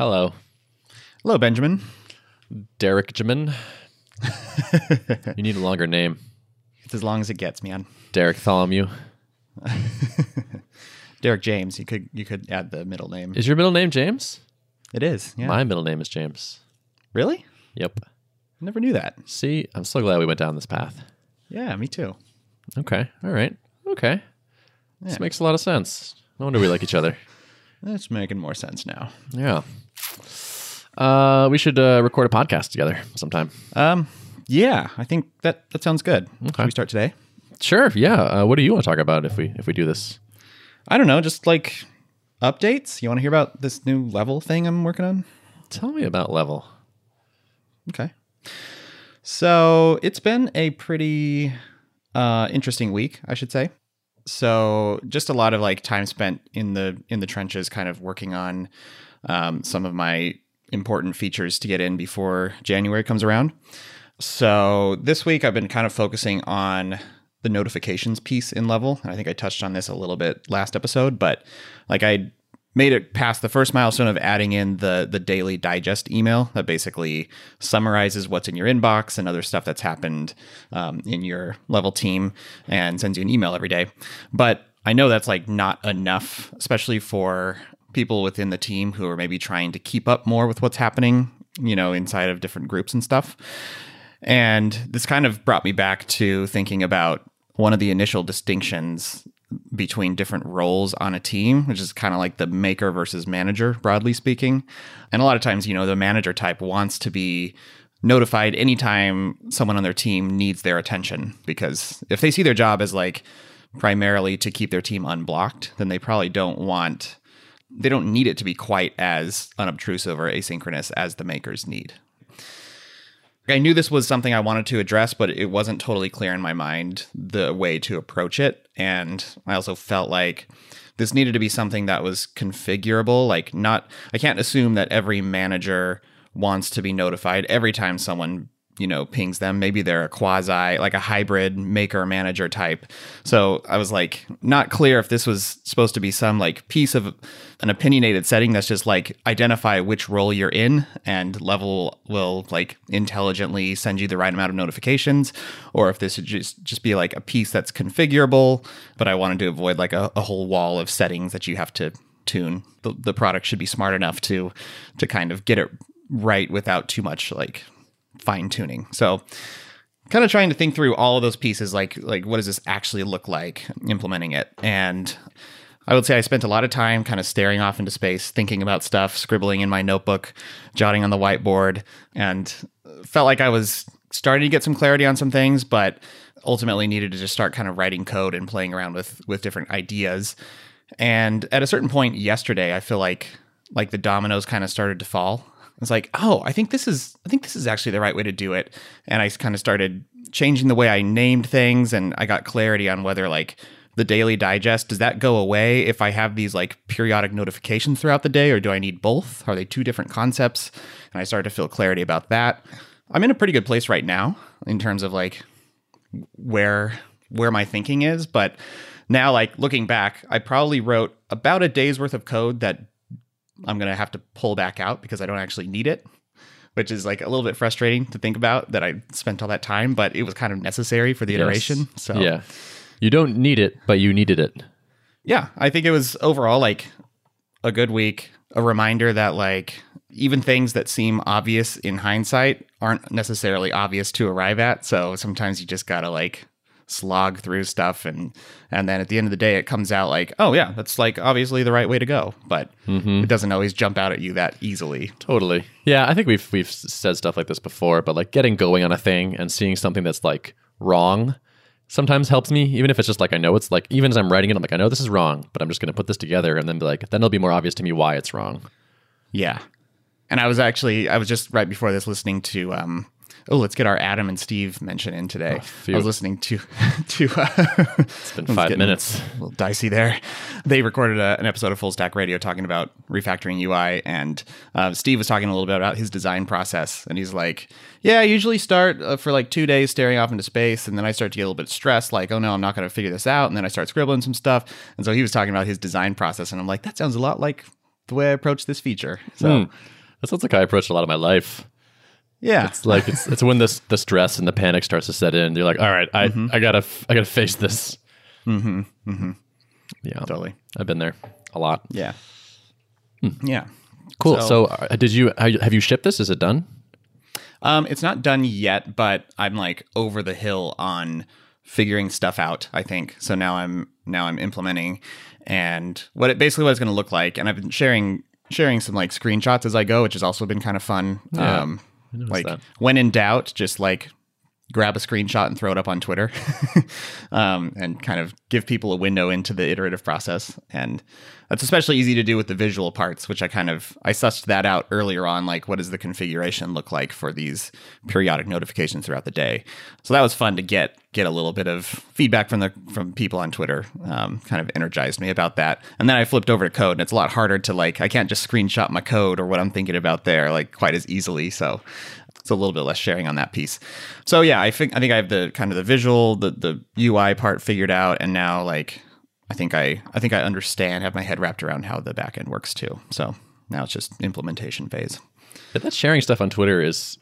Hello, Hello, Benjamin. Derrick Jamin. you need a longer name. It's as long as it gets, man. Derrick Tholomew. Derrick James. You could you could add the middle name. Is your middle name James? It is. Yeah. My middle name is James. really? Yep. I Never knew that. See, I'm so glad we went down this path. Yeah, me too. Okay. All right. Okay. This makes a lot of sense. No wonder we like each other. That's making more sense now. Yeah. Uh, we should uh, record a podcast together sometime. Um, yeah, I think that that sounds good. Should we start today? Sure. Yeah. Uh, what do you want to talk about if we if we do this? I don't know, just like updates. You want to hear about this new level thing I'm working on? Tell me about level. Okay. So it's been a pretty uh, interesting week, I should say. So just a lot of like time spent in the in the trenches, kind of working on um, some of my important features to get in before January comes around. So this week I've been kind of focusing on the notifications piece in level. And I think I touched on this a little bit last episode, but like I made it past the first milestone of adding in the the daily digest email that basically summarizes what's in your inbox and other stuff that's happened um, in your level team and sends you an email every day. But I know that's like not enough, especially for people within the team who are maybe trying to keep up more with what's happening, you know, inside of different groups and stuff. And this kind of brought me back to thinking about one of the initial distinctions between different roles on a team, which is kind of like the maker versus manager, broadly speaking. And a lot of times, you know, the manager type wants to be notified anytime someone on their team needs their attention because if they see their job as like primarily to keep their team unblocked, then they probably don't want they don't need it to be quite as unobtrusive or asynchronous as the makers need. I knew this was something I wanted to address, but it wasn't totally clear in my mind the way to approach it. And I also felt like this needed to be something that was configurable. Like, not, I can't assume that every manager wants to be notified every time someone you know pings them. Maybe they're a quasi like a hybrid maker manager type. So i was like not clear if this was supposed to be some like piece of an opinionated setting that's just like identify which role you're in and level will like intelligently send you the right amount of notifications or if this would just just be like a piece that's configurable but i wanted to avoid like a, a whole wall of settings that you have to tune. The, the product should be smart enough to to kind of get it right without too much like fine tuning. So kind of trying to think through all of those pieces like like what does this actually look like implementing it and I would say I spent a lot of time kind of staring off into space, thinking about stuff, scribbling in my notebook, jotting on the whiteboard, and felt like I was starting to get some clarity on some things, but ultimately needed to just start kind of writing code and playing around with with different ideas. And at a certain point yesterday, I feel like like the dominoes kind of started to fall. Was like, oh, I think this is I think this is actually the right way to do it. And I kind of started changing the way I named things and I got clarity on whether like the daily digest does that go away if I have these like periodic notifications throughout the day or do I need both? Are they two different concepts? And I started to feel clarity about that. I'm in a pretty good place right now in terms of like where where my thinking is, but now like looking back, I probably wrote about a day's worth of code that I'm going to have to pull back out because I don't actually need it, which is like a little bit frustrating to think about that I spent all that time, but it was kind of necessary for the iteration. So yeah, you don't need it, but you needed it. yeah, I think it was overall like a good week, a reminder that like even things that seem obvious in hindsight aren't necessarily obvious to arrive at. So sometimes you just got to like slog through stuff and and then at the end of the day it comes out like, "Oh yeah, that's like obviously the right way to go." But it doesn't always jump out at you that easily. Totally. Yeah, I think we've we've said stuff like this before, but like getting going on a thing and seeing something that's like wrong sometimes helps me, even if it's just like I know it's like even as I'm writing it, I'm like I know this is wrong, but I'm just gonna put this together and then be like then it'll be more obvious to me why it's wrong. Yeah. And I was actually I was just right before this listening to um oh let's get our Adam and Steve mention in today. phew. I was listening to to uh, It's been five minutes. a little dicey there. They recorded a, an episode of Full Stack Radio talking about refactoring UI, and uh, Steve was talking a little bit about his design process. And he's like, "Yeah, I usually start uh, for like two days staring off into space, and then I start to get a little bit stressed, like, oh no, I'm not going to figure this out, and then I start scribbling some stuff." And so he was talking about his design process, and I'm like, that sounds a lot like the way I approach this feature. So Hmm. That sounds like I approached a lot of my life. Yeah, It's like it's it's when this the stress and the panic starts to set in. You're like, all right, I Mm-hmm. I gotta I gotta face this. Mm-hmm. Mm-hmm. Yeah, totally. I've been there a lot. Yeah, yeah. Cool. So- So, uh, did you have you shipped this? Is it done? Um, it's not done yet, but I'm like over the hill on figuring stuff out. I think so. Now I'm now I'm implementing, and what it basically what it's going to look like. And I've been sharing sharing some like screenshots as I go, which has also been kind of fun. Yeah, um, like that. when in doubt, just like grab a screenshot and throw it up on Twitter, um, and kind of give people a window into the iterative process. And that's especially easy to do with the visual parts, which I kind of I sussed that out earlier on. Like, what does the configuration look like for these periodic notifications throughout the day? So that was fun to get get a little bit of feedback from the from people on Twitter. Um, kind of energized me about that. And then I flipped over to code, and it's a lot harder to like I can't just screenshot my code or what I'm thinking about there like quite as easily. So it's a little bit less sharing on that piece. So yeah, I think I think I have the kind of the visual, the the UI part figured out, and now like I think I I think I understand, have my head wrapped around how the backend works too. So now it's just implementation phase. But that sharing stuff on Twitter is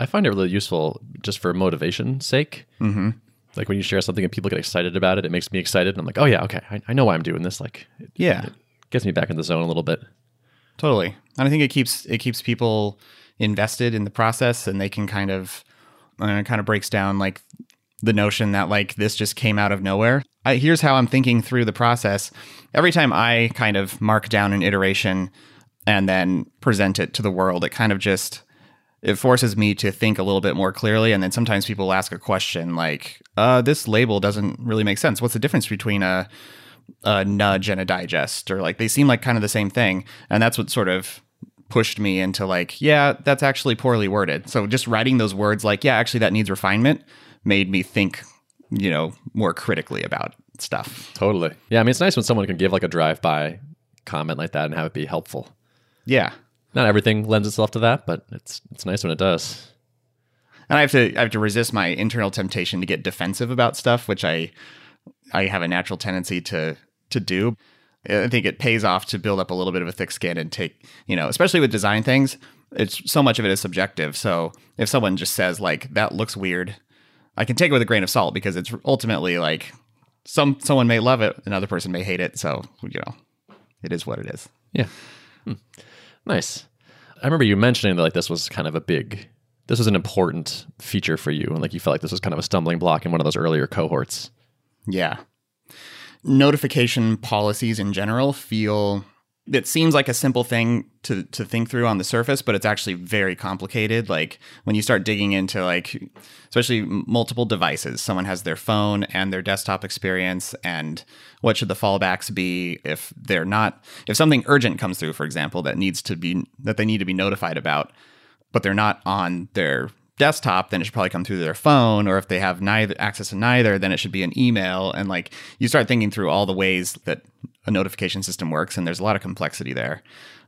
I find it really useful just for motivation sake. Mm-hmm. Like when you share something and people get excited about it, it makes me excited, and I'm like, oh yeah, okay, I, I know why I'm doing this. Like, it Yeah, gets me back in the zone a little bit. totally. And I think it keeps it keeps people invested in the process, and they can kind of uh, kind of breaks down like the notion that like this just came out of nowhere. I, here's how I'm thinking through the process. Every time I kind of mark down an iteration and then present it to the world, it kind of just it forces me to think a little bit more clearly. And then sometimes people ask a question like, uh, "This label doesn't really make sense. What's the difference between a a nudge and a digest or like they seem like kind of the same thing and that's what sort of pushed me into like yeah that's actually poorly worded so just writing those words like yeah actually that needs refinement made me think you know more critically about stuff Totally. Yeah, I mean, it's nice when someone can give like a drive-by comment like that and have it be helpful. yeah Not everything lends itself to that, but it's it's nice when it does. and i have to i have to resist my internal temptation to get defensive about stuff which i i have a natural tendency to to do i think it pays off to build up a little bit of a thick skin and take you know especially with design things it's so much of it is subjective so if someone just says like that looks weird i can take it with a grain of salt because it's ultimately like some someone may love it another person may hate it so you know it is what it is Yeah. Hmm. Nice. I remember you mentioning that like this was kind of a big this was an important feature for you and like you felt like this was kind of a stumbling block in one of those earlier cohorts. Yeah. Notification policies in general feel it seems like a simple thing to to think through on the surface, but it's actually very complicated. Like when you start digging into like especially multiple devices, someone has their phone and their desktop experience and what should the fallbacks be if they're not if something urgent comes through, for example, that needs to be that they need to be notified about, but they're not on their desktop, then it should probably come through their phone. Or if they have neither access to neither, then it should be an email. And like you start thinking through all the ways that a notification system works, and there's a lot of complexity there.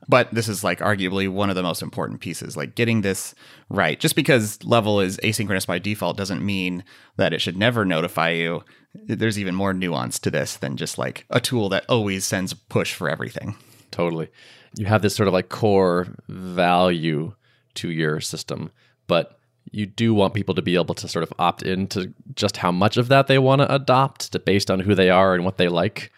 But this is like arguably one of the most important pieces, like getting this right. Just because level is asynchronous by default doesn't mean that it should never notify you. There's even more nuance to this than just like a tool that always sends push for everything. Totally. You have this sort of like core value to your system, but you do want people to be able to sort of opt into just how much of that they want to adopt to, based on who they are and what they like.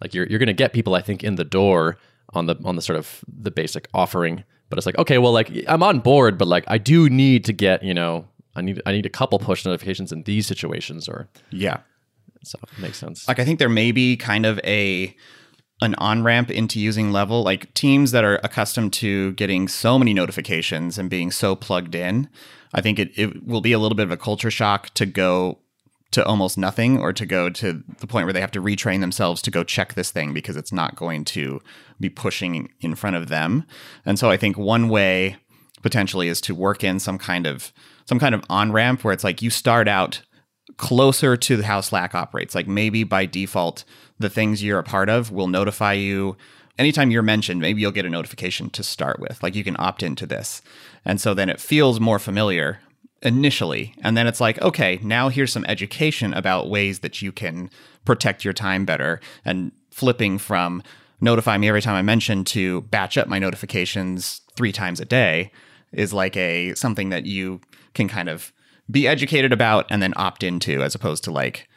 Like you're you're going to get people I think in the door on the on the sort of the basic offering, but it's like okay, well like I'm on board, but like I do need to get, you know, I need I need a couple push notifications in these situations or Yeah. so it makes sense. like I think there may be kind of a an on ramp into using level like teams that are accustomed to getting so many notifications and being so plugged in i think it, it will be a little bit of a culture shock to go to almost nothing or to go to the point where they have to retrain themselves to go check this thing because it's not going to be pushing in front of them and so i think one way potentially is to work in some kind of some kind of on ramp where it's like you start out closer to how Slack operates. Like maybe by default, the things you're a part of will notify you anytime you're mentioned. Maybe you'll get a notification to start with. Like you can opt into this. And so then it feels more familiar initially. And then it's like, okay, now here's some education about ways that you can protect your time better and flipping from notify me every time I mention to batch up my notifications three times a day is like a something that you can kind of be educated about and then opt into as opposed to like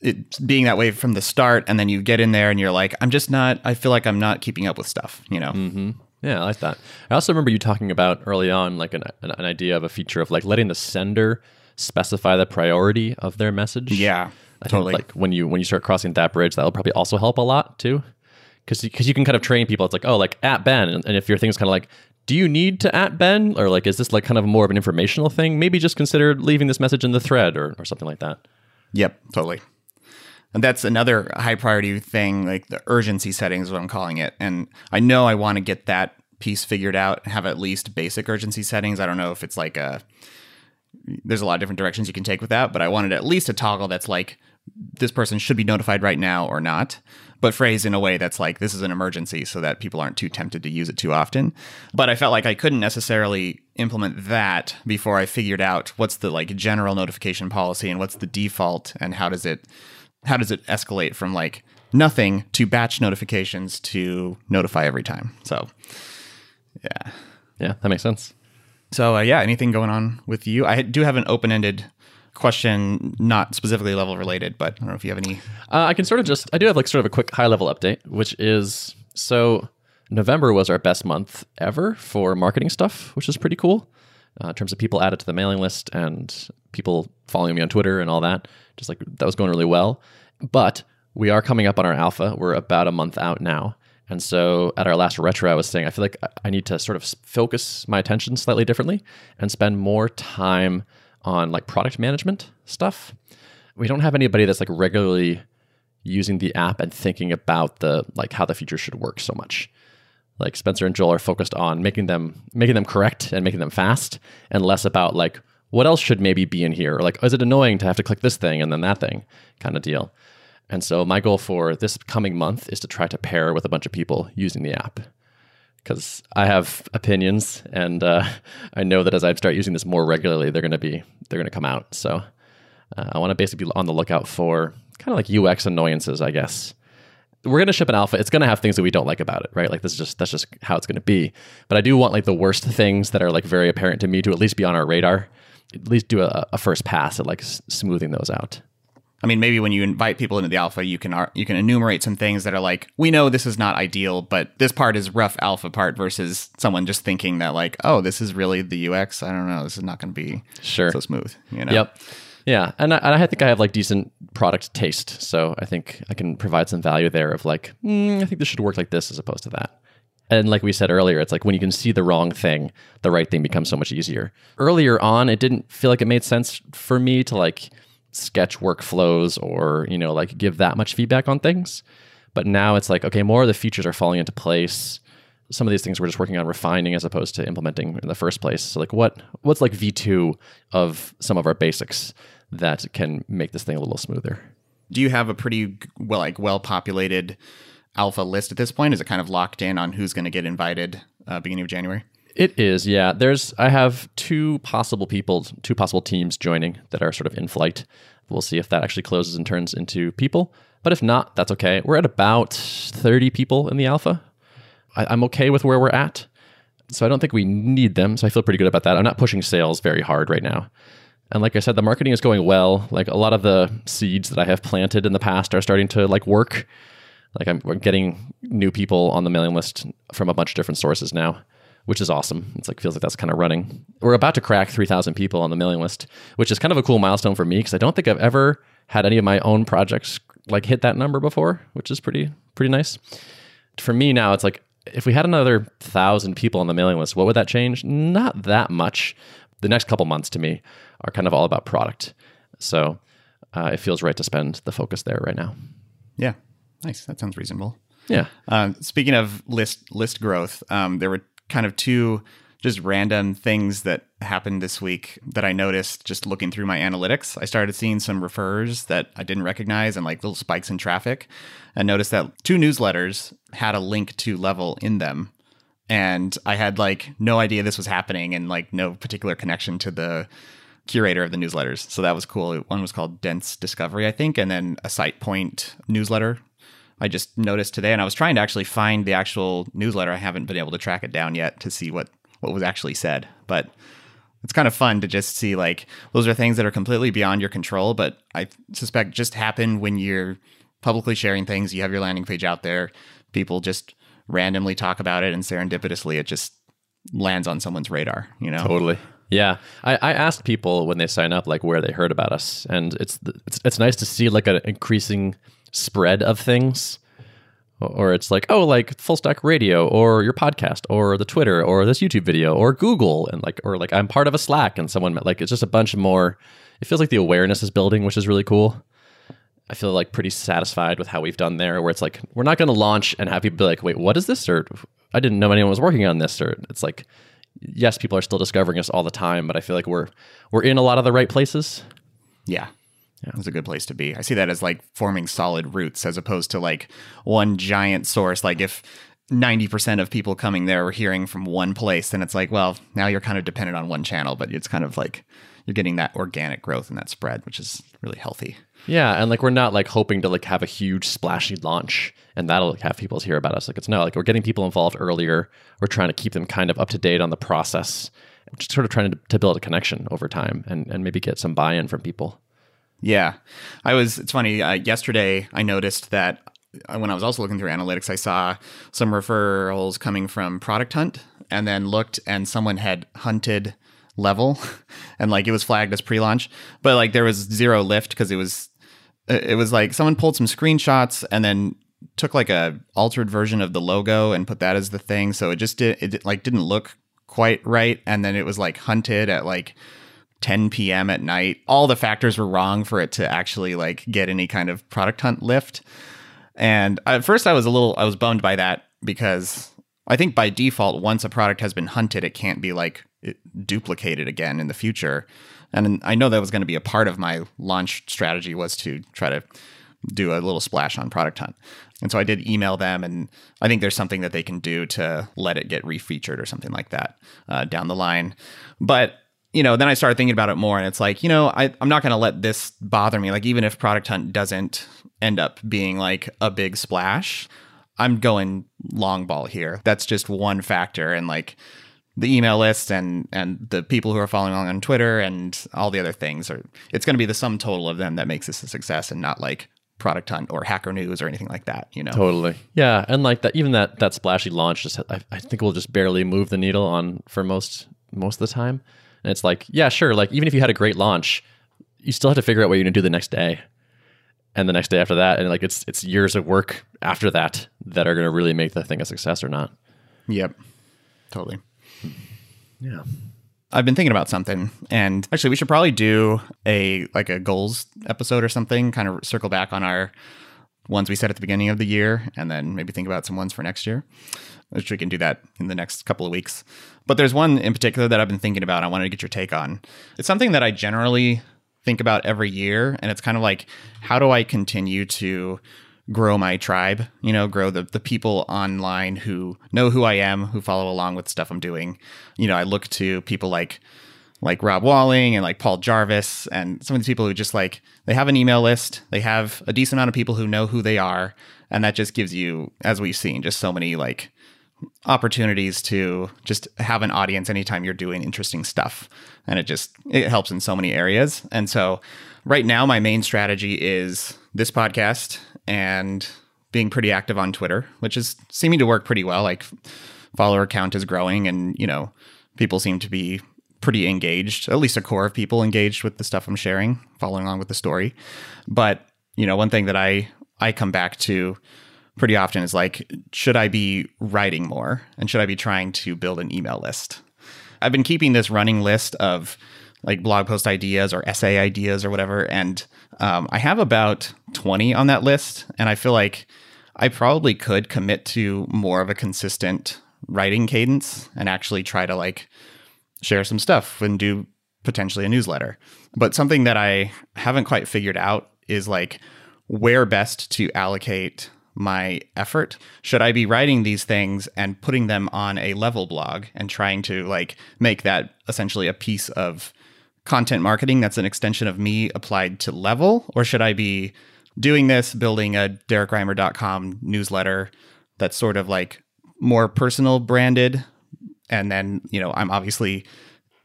it being that way from the start and then you get in there and you're like i'm just not i feel like i'm not keeping up with stuff you know Mm-hmm. Yeah, I like that. I also remember you talking about early on, like an, an, an idea of a feature of like letting the sender specify the priority of their message. yeah I totally Think, like when you when you start crossing that bridge, that'll probably also help a lot too, because because you can kind of train people. It's like oh, like at Ben, and, and if your thing's kind of like, do you need to at Ben, or like is this like kind of more of an informational thing? Maybe just consider leaving this message in the thread or or something like that. Yep, totally. And that's another high priority thing, like the urgency settings, is what I'm calling it. And I know I want to get that piece figured out, have at least basic urgency settings. I don't know if it's like a, there's a lot of different directions you can take with that, but I wanted at least a toggle that's like, this person should be notified right now or not, but phrased in a way that's like, this is an emergency so that people aren't too tempted to use it too often. But I felt like I couldn't necessarily implement that before I figured out what's the like general notification policy and what's the default and how does it how does it escalate from like nothing to batch notifications to notify every time. So yeah. Yeah, that makes sense. So uh, yeah, anything going on with you? I do have an open-ended question, not specifically level related, but I don't know if you have any. Uh, I can sort of just, I do have like sort of a quick high level update, which is so November was our best month ever for marketing stuff, which is pretty cool uh, in terms of people added to the mailing list and people following me on Twitter and all that. Just like that was going really well. But we are coming up on our alpha. We're about a month out now. And so at our last retro, I was saying, I feel like I- need to sort of focus my attention slightly differently and spend more time on like product management stuff. We don't have anybody that's like regularly using the app and thinking about the like how the feature should work so much. Like Spencer and Joel are focused on making them making them correct and making them fast and less about like what else should maybe be in here or like is it annoying to have to click this thing and then that thing kind of deal. And so my goal for this coming month is to try to pair with a bunch of people using the app because I have opinions, and uh, I know that as I start using this more regularly, they're going to be they're going to come out. So uh, I want to basically be on the lookout for kind of like UX annoyances, I guess. We're going to ship an alpha. It's going to have things that we don't like about it, right? Like this is just that's just how it's going to be. But I do want like the worst things that are like very apparent to me to at least be on our radar. At least do a, a first pass at like s- smoothing those out. I mean, maybe when you invite people into the alpha, you can ar- you can enumerate some things that are like, we know this is not ideal, but this part is rough alpha part versus someone just thinking that like, oh, this is really the UX. I don't know, this is not going to be Sure. so smooth. You know? Yep. Yeah, and I, and I think I have like decent product taste, so I think I can provide some value there of like, mm, I think this should work like this as opposed to that. And like we said earlier, it's like when you can see the wrong thing, the right thing becomes so much easier. Earlier on, it didn't feel like it made sense for me to like sketch workflows or you know like give that much feedback on things. But now it's like okay, more of the features are falling into place some of these things we're just working on refining as opposed to implementing in the first place. So like what what's like V2 of some of our basics that can make this thing a little smoother. Do you have a pretty well like well populated alpha list at this point? Is it kind of locked in on who's going to get invited uh, beginning of January? It is, yeah. There's I have two possible people, two possible teams joining that are sort of in flight. We'll see if that actually closes and turns into people. But if not, that's okay. We're at about 30 people in the alpha. I, I'm okay with where we're at. So I don't think we need them. So I feel pretty good about that. I'm not pushing sales very hard right now. And like I said, the marketing is going well. Like a lot of the seeds that I have planted in the past are starting to like work. Like I'm we're getting new people on the mailing list from a bunch of different sources now, which is awesome. It's like feels like that's kind of running. We're about to crack 3,000 people on the mailing list, which is kind of a cool milestone for me because I don't think I've ever had any of my own projects like hit that number before, which is pretty pretty nice. For me now, it's like if we had another thousand people on the mailing list, what would that change? Not that much. The next couple months to me are kind of all about product, so uh, it feels right to spend the focus there right now. Yeah, nice. That sounds reasonable. Yeah. Um, speaking of list list growth, um, there were kind of two just random things that happened this week that I noticed just looking through my analytics. I started seeing some refers that I didn't recognize and like little spikes in traffic, and noticed that two newsletters had a link to level in them. And I had like no idea this was happening and like no particular connection to the curator of the newsletters. So that was cool. One was called Dense Discovery, I think, and then a Site Point newsletter I just noticed today, and I was trying to actually find the actual newsletter. I haven't been able to track it down yet to see what what was actually said, but it's kind of fun to just see like those are things that are completely beyond your control, but I suspect just happen when you're publicly sharing things. You have your landing page out there, people just randomly talk about it, and serendipitously it just lands on someone's radar. You know, Totally. Yeah, I, I asked people when they sign up like where they heard about us, and it's it's it's nice to see like an increasing spread of things, or it's like oh like full stack radio, or your podcast, or the Twitter, or this YouTube video, or Google, and like or like I'm part of a Slack, and someone like it's just a bunch more. It feels like the awareness is building, which is really cool. I feel like pretty satisfied with how we've done there. Where it's like we're not going to launch and have people be like, "Wait, what is this?" or "I didn't know anyone was working on this," or it's like, yes, people are still discovering us all the time, but I feel like we're we're in a lot of the right places. Yeah. It's a good place to be. I see that as like forming solid roots as opposed to like one giant source. Like if 90% of people coming there were hearing from one place, then it's like, well, now you're kind of dependent on one channel, but it's kind of like you're getting that organic growth and that spread, which is really healthy. Yeah, and like we're not like hoping to like have a huge splashy launch and that'll like, have people hear about us. Like it's no, like we're getting people involved earlier. We're trying to keep them kind of up to date on the process. Just sort of trying to, to build a connection over time and, and maybe get some buy-in from people. Yeah. I was, it's funny. Uh, yesterday, I noticed that uh, when I was also looking through analytics, I saw some referrals coming from Product Hunt and then looked and someone had hunted level and like it was flagged as pre launch, but like there was zero lift because it was, it was like someone pulled some screenshots and then took like a altered version of the logo and put that as the thing. So it just did, it like didn't look quite right. And then it was like hunted at like, 10 p.m. at night. All the factors were wrong for it to actually like get any kind of product hunt lift. And at first I was a little I was bummed by that because I think by default once a product has been hunted it can't be like duplicated again in the future. And I know that was going to be a part of my launch strategy was to try to do a little splash on product hunt. And so I did email them, and I think there's something that they can do to let it get refeatured or something like that uh, down the line. But you know, then I started thinking about it more, and it's like, you know, I, I'm not going to let this bother me. Like, even if Product Hunt doesn't end up being like a big splash, I'm going long ball here. That's just one factor, and like the email list and and the people who are following along on Twitter and all the other things are. It's going to be the sum total of them that makes this a success, and not like Product Hunt or Hacker News or anything like that. You know, totally, yeah, and like that, even that that splashy launch just I, I think will just barely move the needle on for most most of the time. And it's like, yeah, sure. Like even if you had a great launch, you still have to figure out what you're gonna do the next day, and the next day after that, and like it's it's years of work after that that are gonna really make the thing a success or not. Yep, totally. Yeah. I've been thinking about something, and actually, we should probably do a like a goals episode or something. Kind of circle back on our ones we set at the beginning of the year, and then maybe think about some ones for next year. Which we can do that in the next couple of weeks. But there's one in particular that I've been thinking about. I wanted to get your take on. It's something that I generally think about every year, and it's kind of like, how do I continue to grow my tribe? You know, grow the the people online who know who I am, who follow along with stuff I'm doing. You know, I look to people like like Rob Walling and like Paul Jarvis and some of these people who just like they have an email list, they have a decent amount of people who know who they are, and that just gives you, as we've seen, just so many like opportunities to just have an audience anytime you're doing interesting stuff. And it just it helps in so many areas. And so right now my main strategy is this podcast and being pretty active on twitter which is seeming to work pretty well. Like follower count is growing and you know people seem to be pretty engaged at least a core of people engaged with the stuff i'm sharing following along with the story but you know one thing that i i come back to pretty often is like, should I be writing more? And should I be trying to build an email list? I've been keeping this running list of like blog post ideas or essay ideas or whatever. And um, I have about 20 on that list. And I feel like I probably could commit to more of a consistent writing cadence and actually try to like share some stuff and do potentially a newsletter. But something that I haven't quite figured out is like where best to allocate my effort? Should I be writing these things and putting them on a level blog and trying to like make that essentially a piece of content marketing that's an extension of me applied to level or should I be doing this, building a DerrickReimer.com newsletter that's sort of like more personal branded. And then, you know, I'm obviously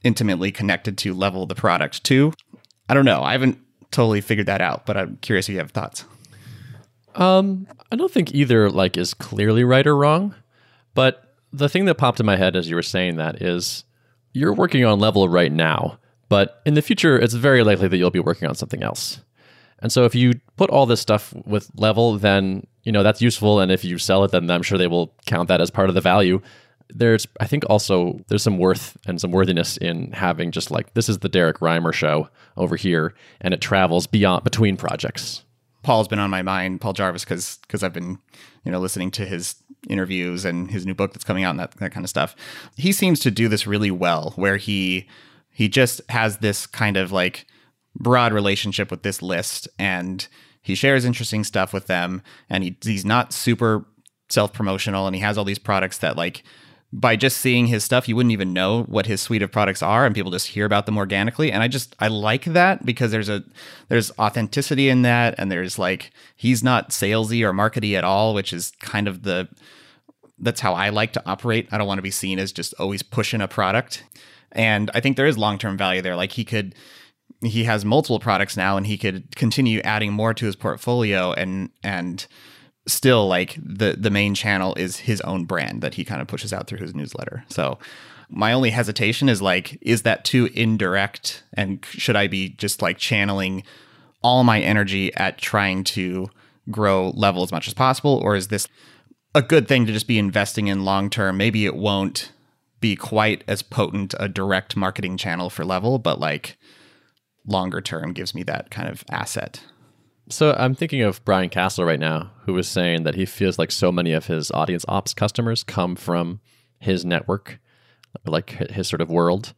intimately connected to level the product too. I don't know. I haven't totally figured that out, but I'm curious if you have thoughts. Um, I don't think either like is clearly right or wrong, but the thing that popped in my head as you were saying that is you're working on level right now, but in the future it's very likely that you'll be working on something else. And so if you put all this stuff with level, then you know that's useful and if you sell it then I'm sure they will count that as part of the value. There's I think also there's some worth and some worthiness in having just like this is the Derrick Reimer show over here and it travels beyond between projects. Paul's been on my mind, Paul Jarvis, because because I've been you know listening to his interviews and his new book that's coming out and that that kind of stuff. He seems to do this really well, where he he just has this kind of like broad relationship with this list, and he shares interesting stuff with them, and he he's not super self promotional, and he has all these products that like by just seeing his stuff, you wouldn't even know what his suite of products are, and people just hear about them organically. And I just I like that because there's a there's authenticity in that, and there's like he's not salesy or markety at all, which is kind of the that's how I like to operate. I don't want to be seen as just always pushing a product, and I think there is long term value there. Like he could he has multiple products now, and he could continue adding more to his portfolio, and and still like the the main channel is his own brand that he kind of pushes out through his newsletter. So my only hesitation is like is that too indirect and should I be just like channeling all my energy at trying to grow level as much as possible or is this a good thing to just be investing in long term? Maybe it won't be quite as potent a direct marketing channel for level, but like longer term gives me that kind of asset. So I'm thinking of Brian Casel right now, who was saying that he feels like so many of his audience ops customers come from his network, like his sort of world.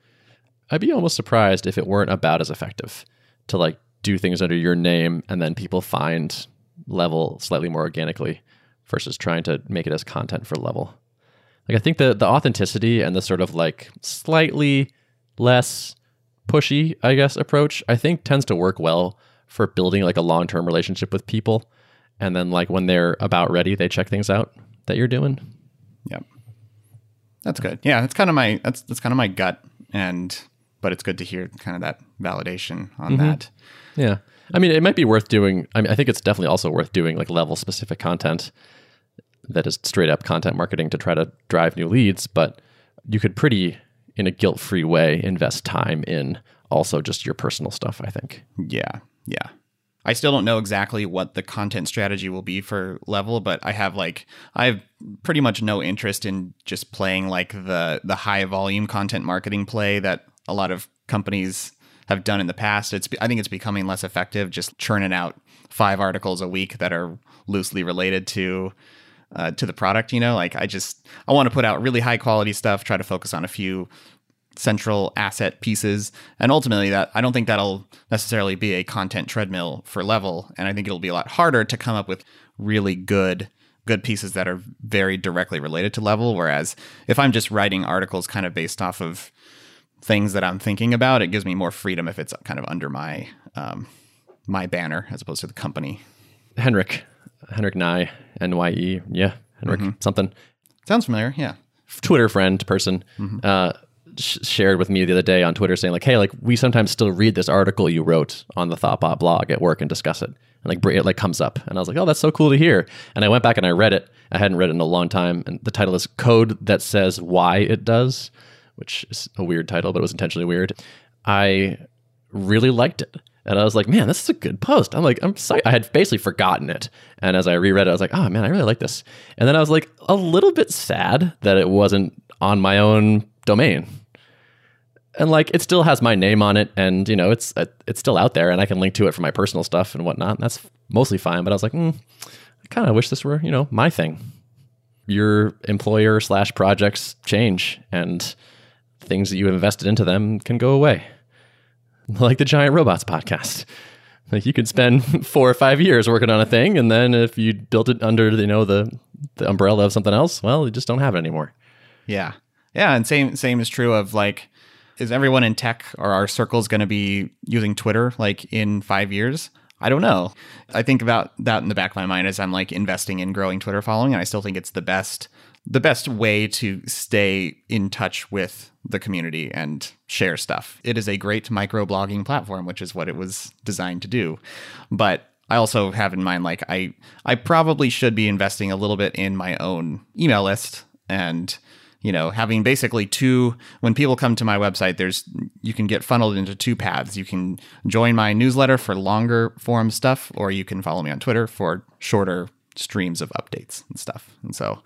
I'd be almost surprised if it weren't about as effective to like do things under your name and then people find level slightly more organically versus trying to make it as content for level. Like I think the the authenticity and the sort of like slightly less pushy, I guess, approach, I think tends to work well for building like a long term relationship with people. And then like when they're about ready, they check things out that you're doing. Yep. That's good. Yeah, that's kind of my that's that's kind of my gut and but it's good to hear kind of that validation on mm-hmm. that. Yeah. I mean, it might be worth doing. I mean, I think it's definitely also worth doing like level specific content that is straight up content marketing to try to drive new leads, but you could pretty in a guilt free way invest time in also just your personal stuff, I think. Yeah. Yeah. I still don't know exactly what the content strategy will be for level, but I have like I have pretty much no interest in just playing like the the high volume content marketing play that a lot of companies have done in the past. It's I think it's becoming less effective just churning out five articles a week that are loosely related to uh, to the product. You know, like I just I want to put out really high quality stuff. Try to focus on a few central asset pieces. And ultimately, that I don't think that'll necessarily be a content treadmill for level. And I think it'll be a lot harder to come up with really good good pieces that are very directly related to level. Whereas if I'm just writing articles kind of based off of things that I'm thinking about, it gives me more freedom if it's kind of under my um, my banner as opposed to the company. Henrik, Henrik Nye, N Y E, yeah, Henrik mm-hmm. something. Sounds familiar, yeah. Twitter friend person. Mm-hmm. Uh, sh- shared with me the other day on Twitter saying like, "Hey, like we sometimes still read this article you wrote on the Thoughtbot blog at work and discuss it." And like it like comes up, and I was like, "Oh, that's so cool to hear." And I went back and I read it. I hadn't read it in a long time, and the title is "Code That Says Why It Does," which is a weird title, but it was intentionally weird. I really liked it. And I was like, man, this is a good post. I'm like, I'm sorry. I had basically forgotten it. And as I reread it, I was like, oh man, I really like this. And then I was like a little bit sad that it wasn't on my own domain and like it still has my name on it and you know it's uh, it's still out there and i can link to it for my personal stuff and whatnot and that's mostly fine but i was like mm, i kind of wish this were you know my thing. Your employer slash projects change and things that you invested into them can go away. Like the giant robots podcast. Like you could spend four or five years working on a thing and then if you built it under you know the the umbrella of something else well you just don't have it anymore. Yeah. Yeah and same same is true of like is everyone in tech or our circles going to be using Twitter like in five years? I don't know. I think about that in the back of my mind as I'm like investing in growing Twitter following, and I still think it's the best the best way to stay in touch with the community and share stuff. It is a great microblogging platform, which is what it was designed to do. But I also have in mind like I I probably should be investing a little bit in my own email list and you know having basically two when people come to my website there's you can get funneled into two paths. You can join my newsletter for longer form stuff or you can follow me on twitter for shorter streams of updates and stuff. And so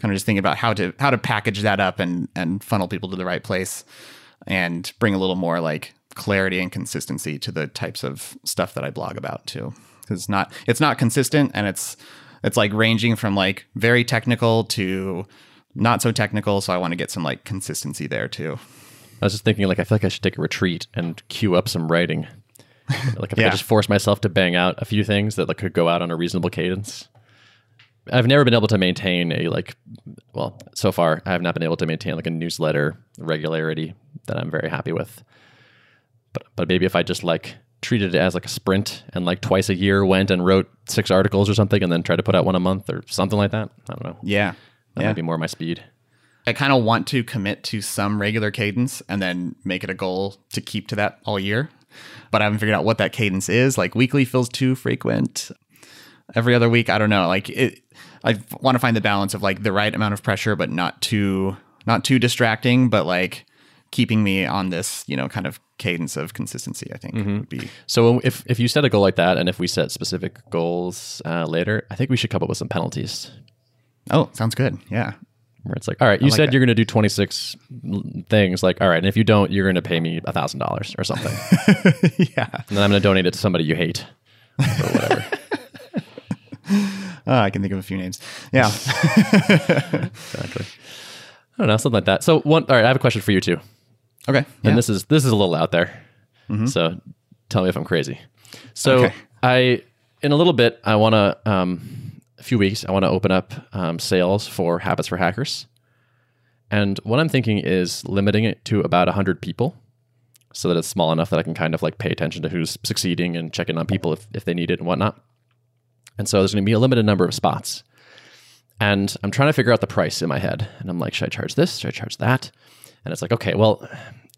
kind of just thinking about how to how to package that up and and funnel people to the right place and bring a little more like clarity and consistency to the types of stuff that I blog about too. Because it's not it's not consistent and it's it's like ranging from like very technical to not so technical so I want to get some like consistency there too. I was just thinking, like, I feel like I should take a retreat and queue up some writing. like, if Yeah. I just force myself to bang out a few things that like, could go out on a reasonable cadence. I've never been able to maintain a like, well, so far I have not been able to maintain like a newsletter regularity that I'm very happy with. But but maybe if I just like treated it as like a sprint and like twice a year went and wrote six articles or something and then tried to put out one a month or something like that. I don't know. Yeah. That yeah. might be more my speed. I kind of want to commit to some regular cadence and then make it a goal to keep to that all year. But I haven't figured out what that cadence is. Like weekly feels too frequent. Every other week, I don't know. Like it I want to find the balance of like the right amount of pressure but not too not too distracting, but like keeping me on this, you know, kind of cadence of consistency, I think would be So if if you set a goal like that, and if we set specific goals uh, later, I think we should come up with some penalties. Oh, sounds good. Yeah. Where it's like, all right, you like said that. you're going to do 26 things. Like, all right, and if you don't, you're going to pay me a thousand dollars or something, yeah. and then I'm going to donate it to somebody you hate or whatever. Uh, I can think of a few names. Yeah. exactly. I don't know, something like that. So one, all right, I have a question for you too, okay. Yeah. and this is this is a little out there. So tell me if I'm crazy. So Okay. I, in a little bit, I want to, um, few weeks, I want to open up um, sales for Habits for Hackers. And what I'm thinking is limiting it to about 100 people so that it's small enough that I can kind of like pay attention to who's succeeding and check in on people if, if they need it and whatnot. And so there's going to be a limited number of spots. And I'm trying to figure out the price in my head. And I'm like, should I charge this? Should I charge that? And it's like, okay, well,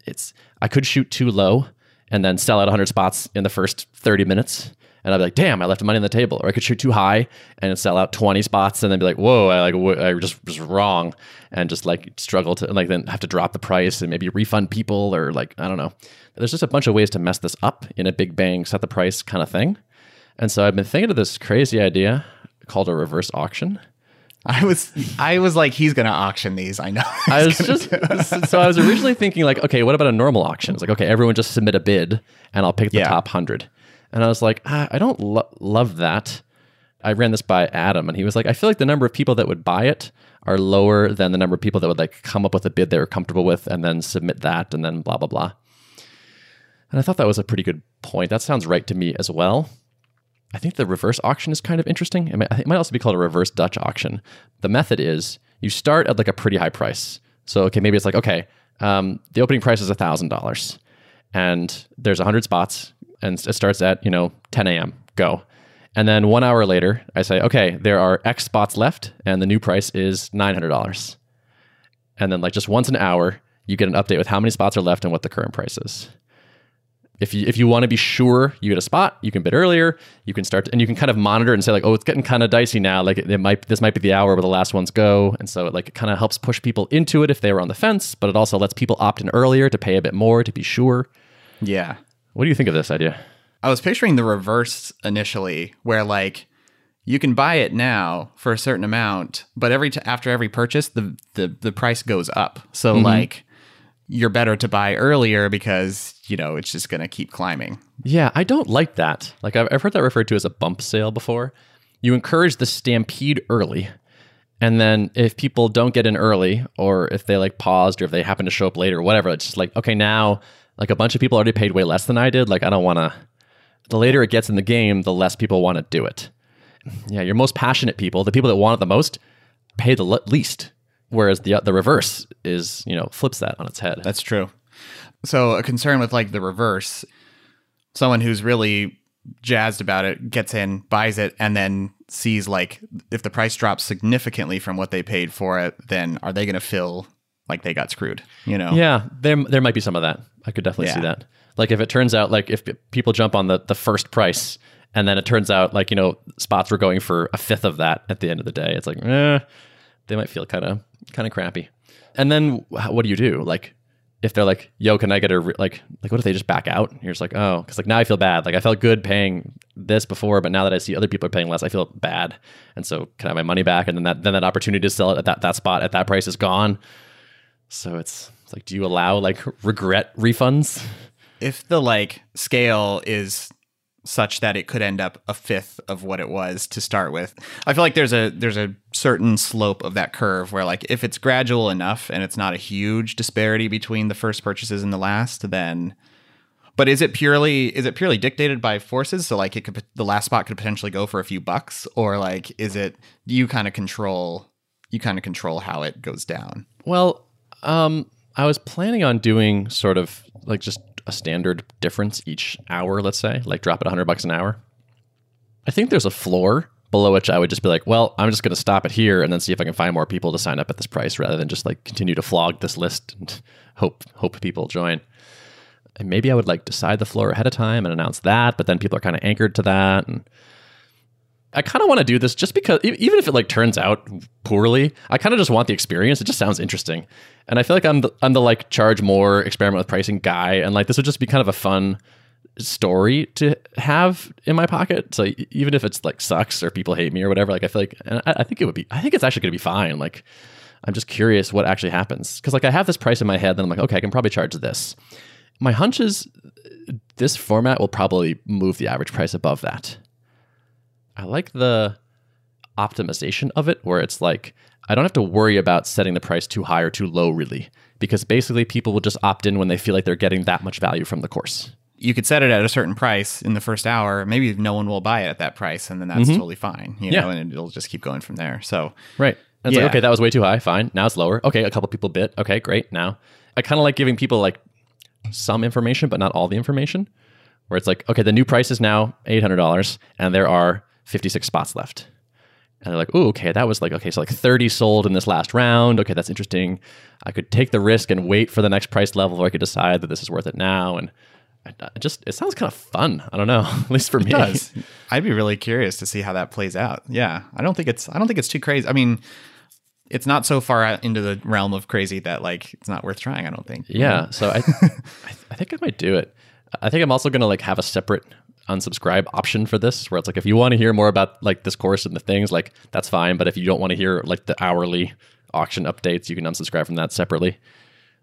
it's I could shoot too low and then sell out 100 spots in the first 30 minutes. And I'd be like, damn, I left money on the table. Or I could shoot too high and sell out 20 spots and then be like, whoa, I like w- I just was wrong and just like struggle to like then have to drop the price and maybe refund people or like I don't know. There's just a bunch of ways to mess this up in a big bang set the price kind of thing. And so I've been thinking of this crazy idea called a reverse auction. I was I was like, he's gonna auction these. I know. I was just so I was originally thinking like, okay, what about a normal auction? It's like, okay, everyone just submit a bid, and I'll pick the Yeah. top hundred. And I was like, ah, I don't lo- love that. I ran this by Adam, and he was like, I feel like the number of people that would buy it are lower than the number of people that would like come up with a bid they were comfortable with, and then submit that, and then blah blah blah. And I thought that was a pretty good point. That sounds right to me as well. I think the reverse auction is kind of interesting. It might, also be called a reverse Dutch auction. The method is you start at like a pretty high price. So okay, maybe it's like okay, um, the opening price is thousand dollars, and there's hundred spots, and it starts at you know 10 a.m. Go, and then one hour later, I say okay, there are X spots left, and the new price is nine hundred dollars. And then like just once an hour, you get an update with how many spots are left and what the current price is if you if you want to be sure you get a spot, you can bid earlier. You can start and you can kind of monitor and say like, oh, it's getting kind of dicey now. Like it, it might this might be the hour where the last ones go, and so it like it kind of helps push people into it if they were on the fence, but it also lets people opt in earlier to pay a bit more to be sure. yeah. What do you think of this idea? I was picturing the reverse initially, where like you can buy it now for a certain amount, but every t- after every purchase, the the the price goes up. So mm-hmm. like you're better to buy earlier because you know it's just going to keep climbing. Yeah, I don't like that. Like I've, I've heard that referred to as a bump sale before. You encourage the stampede early. And then if people don't get in early, or if they like paused, or if they happen to show up later, whatever, it's just like, okay, now like a bunch of people already paid way less than I did. Like I don't want to. The later it gets in the game, the less people want to do it. Yeah, your most passionate people, the people that want it the most, pay the le- least. Whereas the the reverse is, you know, flips that on its head. That's true. So a concern with like the reverse, someone who's really jazzed about it, gets in, buys it, and then sees like if the price drops significantly from what they paid for it, then are they going to feel like they got screwed? You know? Yeah, there there might be some of that. I could definitely see that. Like if it turns out like if people jump on the the first price and then it turns out like you know spots were going for a fifth of that at the end of the day, it's like eh, they might feel kind of kind of crappy. And then what do you do? Like if they're like, "Yo, can I get a re-? like like what if they just back out?" And you're just like, "Oh, because like now I feel bad. Like I felt good paying this before, but now that I see other people are paying less, I feel bad. And so can I have my money back? And then that then that opportunity to sell it at that that spot at that price is gone. So it's, it's like, do you allow like regret refunds? if the like scale is such that it could end up a fifth of what it was to start with i feel like there's a there's a certain slope of that curve where like if it's gradual enough and it's not a huge disparity between the first purchases and the last then but is it purely is it purely dictated by forces so like it could the last spot could potentially go for a few bucks or like is it you kind of control you kind of control how it goes down Well, um, I was planning on doing sort of like just a standard difference each hour, let's say, like drop it 100 bucks an hour. I think there's a floor below which I would just be like, well, I'm just going to stop it here and then see if I can find more people to sign up at this price rather than just like continue to flog this list and hope hope people join. And maybe I would like decide the floor ahead of time and announce that, but then people are kind of anchored to that and I kind of want to do this just because even if it like turns out poorly, I kind of just want the experience. It just sounds interesting. And I feel like I'm the, I'm the like charge more experiment with pricing guy and like this would just be kind of a fun story to have in my pocket. So even if it's like sucks or people hate me or whatever, like I feel like and I, I think it would be I think it's actually going to be fine. Like I'm just curious what actually happens because like I have this price in my head, then I'm like, okay, I can probably charge this. My hunch is uh, this format will probably move the average price above that. I like the optimization of it where it's like I don't have to worry about setting the price too high or too low really because basically people will just opt in when they feel like they're getting that much value from the course. you could set it at a certain price in the first hour. Maybe no one will buy it at that price, and then that's totally fine. You Mm-hmm. Yeah. know, and it'll just keep going from there. So Right. And it's Yeah. like, okay, that was way too high. Fine. Now it's lower. Okay, a couple people bit. Okay, great. Now I kind of like giving people like some information, but not all the information. Where it's like, okay, the new price is now eight hundred dollars, and there are fifty six spots left. And they're like, oh, okay, that was like, okay, so like 30 sold in this last round. Okay, that's interesting. I could take the risk and wait for the next price level, or I could decide that this is worth it now. And I, I just, it sounds kind of fun. I don't know, at least for me. it does. I'd be really curious to see how that plays out. Yeah, I don't think it's I don't think it's too crazy. I mean, it's not so far out into the realm of crazy that like it's not worth trying. I don't think. Yeah. So I, I, th- I think I might do it. I think I'm also going to like have a separate unsubscribe option for this where it's like if you want to hear more about like this course and the things like that's fine but if you don't want to hear like the hourly auction updates you can unsubscribe from that separately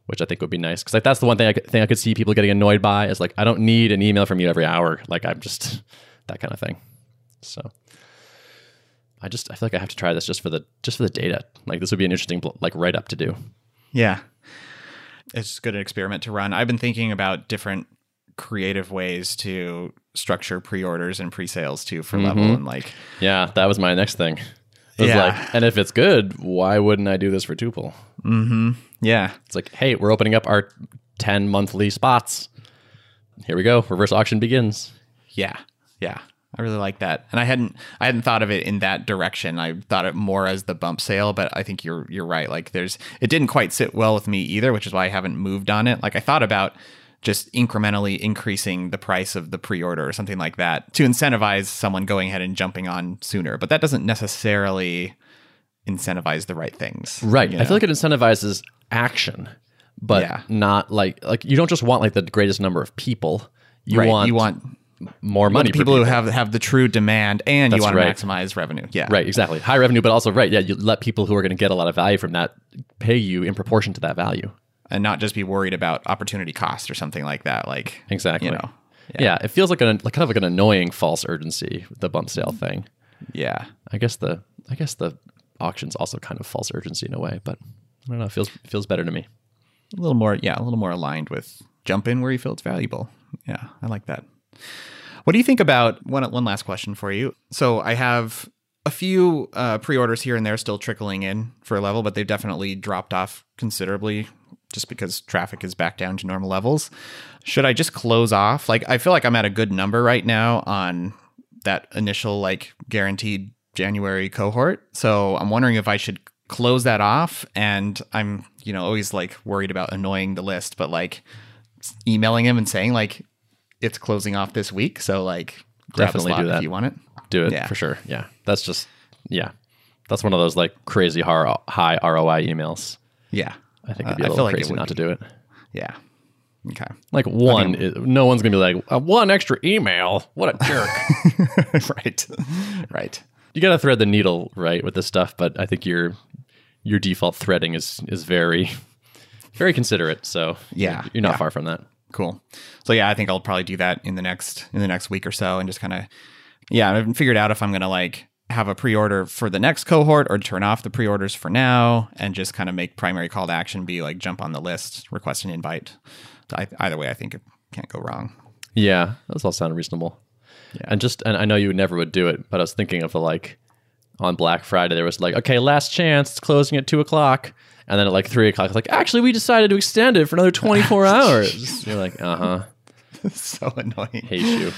which i think would be nice because like that's the one thing I thing I could see people getting annoyed by is like i don't need an email from you every hour like i'm just that kind of thing so i just i feel like i have to try this just for the just for the data like this would be an interesting like write up to do Yeah. It's good experiment to run. I've been thinking about different creative ways to structure pre-orders and pre-sales too for mm-hmm. level and like Yeah, that was my next thing. It was Yeah. like, and if it's good, why wouldn't I do this for Tuple? Mm-hmm. yeah. It's like, hey, we're opening up our 10 monthly spots. Here we go. Reverse auction begins. Yeah. Yeah. I really like that. And I hadn't I hadn't thought of it in that direction. I thought it more as the bump sale, but I think you're you're right. Like there's it didn't quite sit well with me either, which is why I haven't moved on it. Like I thought about just incrementally increasing the price of the pre-order or something like that to incentivize someone going ahead and jumping on sooner. But that doesn't necessarily incentivize the right things. Right. you I feel like it incentivizes action, but Yeah. not like like you don't just want like the greatest number of people. You right. want you want more money. per people who have have the true demand and That's you want right. to maximize revenue. Yeah. Right, exactly. High revenue, but also right. Yeah, you let people who are going to get a lot of value from that pay you in proportion to that value. And not just be worried about opportunity cost or something like that. Like Exactly. you know. Yeah. it feels like an like kind of like an annoying false urgency, the bump sale thing. Yeah. I guess the I guess the auction's also kind of false urgency in a way, but I don't know. It feels feels better to me. a little more yeah a little more aligned with jump in where you feel it's valuable yeah i like that what do you think about one one last question for you so i have a few uh, pre-orders here and there still trickling in for a level but they've definitely dropped off considerably just because traffic is back down to normal levels. Should I just close off? Like, I feel like I'm at a good number right now on that initial, like, guaranteed January cohort. So I'm wondering if I should close that off. And I'm, you know, always like worried about annoying the list, but like emailing him and saying, like, it's closing off this week. So, like, Definitely do that. if you want it. Do it Yeah. for sure. Yeah. That's just, yeah. That's one of those like crazy high ROI emails. Yeah. I think Uh, it'd be a little like crazy would not to do it. Yeah. Okay. Like one, i- no one's gonna be like uh, one extra email. What a jerk! right. Right. you got to thread the needle right with this stuff, but I think your your default threading is is very very considerate. So Yeah, you're not yeah. far from that. Cool. So yeah, I think I'll probably do that in the next in the next week or so and just kind of yeah, I haven't figured out if I'm going to like have a pre-order for the next cohort or turn off the pre-orders for now and just kind of make primary call to action be like jump on the list, request an invite. I, either way, I think it can't go wrong. Yeah, those all sound reasonable. Yeah. And just and I know you never would do it, but I was thinking of the like on Black Friday there was like okay last chance it's closing at two o'clock. And then at like three o'clock, it's like, actually, we decided to extend it for another 24 hours. You're like, uh huh, so annoying. hate you.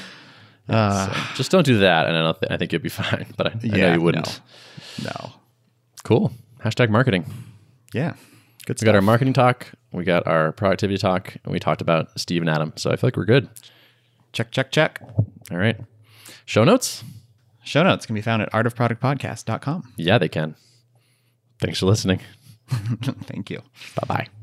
Uh, So just don't do that, and I, don't th- I think you'll be fine. But I, I know you wouldn't. no. Cool. Hashtag marketing. Yeah. Good We got our marketing talk, we got our productivity talk, and we talked about Steve and Adam. So I feel like we're good. check check check. All right. Show notes? Show notes can be found at artofproductpodcast.com. Yeah, they can. Thanks for listening. Thank you. Bye bye.